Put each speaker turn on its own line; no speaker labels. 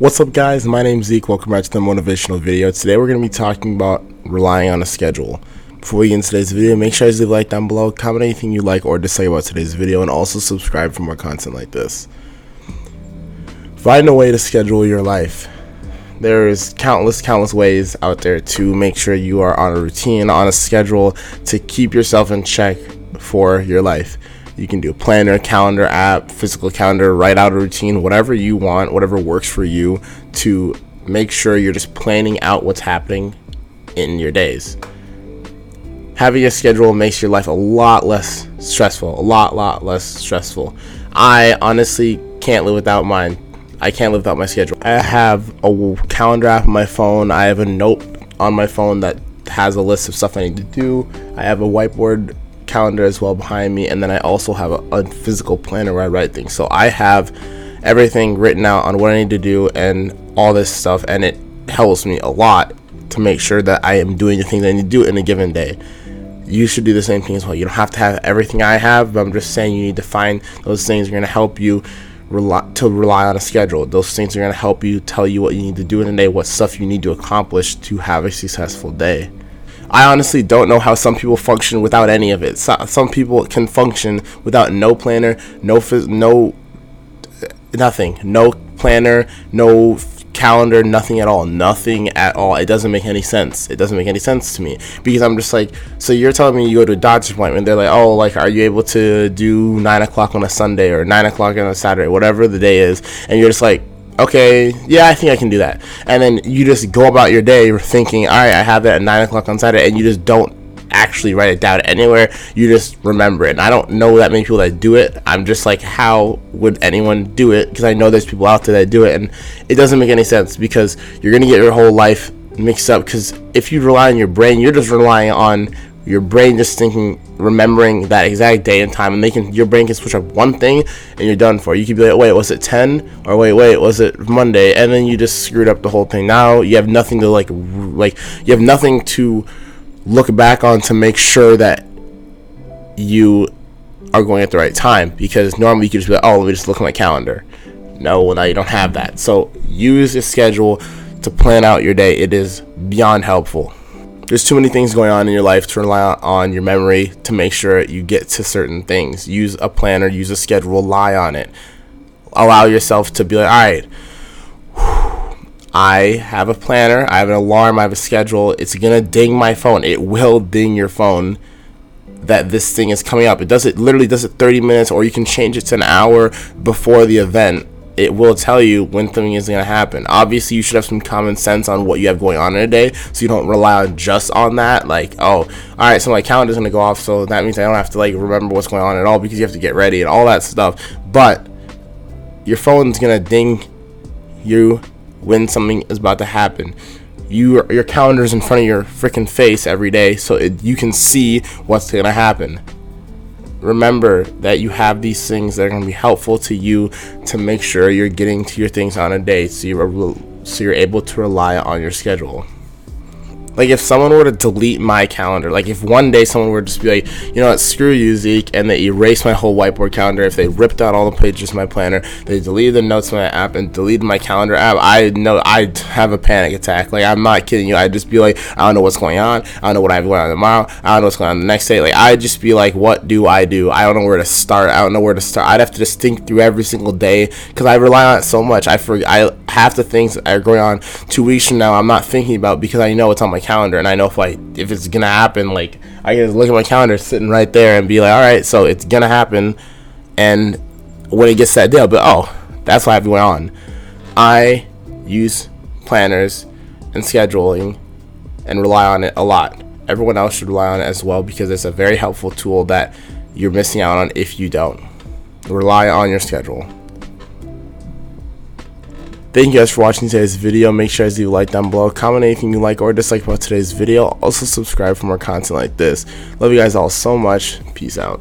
What's up guys, my name's Zeke, welcome back to the motivational video. Today we're going to be talking about relying on a schedule. Before we get into today's video, make sure you leave a like down below, comment anything you like or dislike about today's video, and also subscribe for more content like this. Find a way to schedule your life. There's countless, countless ways out there to make sure you are on a routine, on a schedule, to keep yourself in check for your life. You can do a planner, calendar app, physical calendar, write out a routine, whatever you want, whatever works for you to make sure you're just planning out what's happening in your days. Having a schedule makes your life a lot less stressful, a lot, lot less stressful. I honestly can't live without mine. I can't live without my schedule. I have a calendar app on my phone. I have a note on my phone that has a list of stuff I need to do. I have a whiteboard calendar as well behind me, and then I also have a, a physical planner where I write things. So I have everything written out on what I need to do and all this stuff, and it helps me a lot to make sure that I am doing the things I need to do in a given day. You should do the same thing as well. You don't have to have everything I have, but I'm just saying you need to find those things that are going to help you rely, to rely on a schedule. Those things are going to help you tell you what you need to do in a day, what stuff you need to accomplish to have a successful day. I honestly don't know how some people function without any of it. So, some people can function without no planner, no no nothing, no planner, no calendar, nothing at all, nothing at all. It doesn't make any sense. It doesn't make any sense to me because I'm just like, so you're telling me you go to a doctor's appointment? They're like, oh, like, are you able to do nine o'clock on a Sunday or nine o'clock on a Saturday, whatever the day is? And you're just like, okay, yeah, I think I can do that. And then you just go about your day thinking, all right, I have that at nine o'clock on Saturday, and you just don't actually write it down anywhere. You just remember it. And I don't know that many people that do it. I'm just like, how would anyone do it? Because I know there's people out there that do it, and it doesn't make any sense because you're gonna get your whole life mixed up. Because if you rely on your brain, you're just relying on your brain just thinking, remembering that exact day and time, and making your brain can switch up one thing, and you're done for. You could be like, wait, was it ten? Or wait, wait, was it Monday? And then you just screwed up the whole thing. Now you have nothing to like, like you have nothing to look back on to make sure that you are going at the right time. Because normally you could just be like, oh, let me just look at my calendar. No, well now you don't have that. So use a schedule to plan out your day. It is beyond helpful there's too many things going on in your life to rely on your memory to make sure you get to certain things. Use a planner, use a schedule, rely on it. Allow yourself to be like, all right, I have a planner, I have an alarm, I have a schedule. It's gonna ding my phone. It will ding your phone that this thing is coming up. It does it literally does it 30 minutes, or you can change it to an hour before the event it will tell you when something is going to happen. Obviously, you should have some common sense on what you have going on in a day, so you don't rely just on that. Like, oh, all right, so my calendar's going to go off, so that means I don't have to like remember what's going on at all because you have to get ready and all that stuff. But your phone's going to ding you when something is about to happen. You, your calendar's in front of your freaking face every day, so it, you can see what's going to happen remember that you have these things that are going to be helpful to you to make sure you're getting to your things on a day so you're so you're able to rely on your schedule like if someone were to delete my calendar, like if one day someone were to just be like, you know what, screw you, Zeke, and they erased my whole whiteboard calendar, if they ripped out all the pages of my planner, they deleted the notes from my app and deleted my calendar app, I know I'd have a panic attack. Like I'm not kidding you. I'd just be like, I don't know what's going on. I don't know what I have going on tomorrow. I don't know what's going on the next day. Like I'd just be like, what do I do? I don't know where to start. I don't know where to start. I'd have to just think through every single day because I rely on it so much. I forget. I half the things that are going on two weeks from now. I'm not thinking about because I know it's on my calendar and I know if I if it's gonna happen, like I can look at my calendar sitting right there and be like, all right, so it's gonna happen, and when it gets that day, but oh, that's what I have going on. I use planners and scheduling and rely on it a lot. Everyone else should rely on it as well because it's a very helpful tool that you're missing out on if you don't. Rely on your schedule. Thank you guys for watching today's video. Make sure to leave a like down below. Comment anything you like or dislike about today's video. Also subscribe for more content like this. Love you guys all so much. Peace out.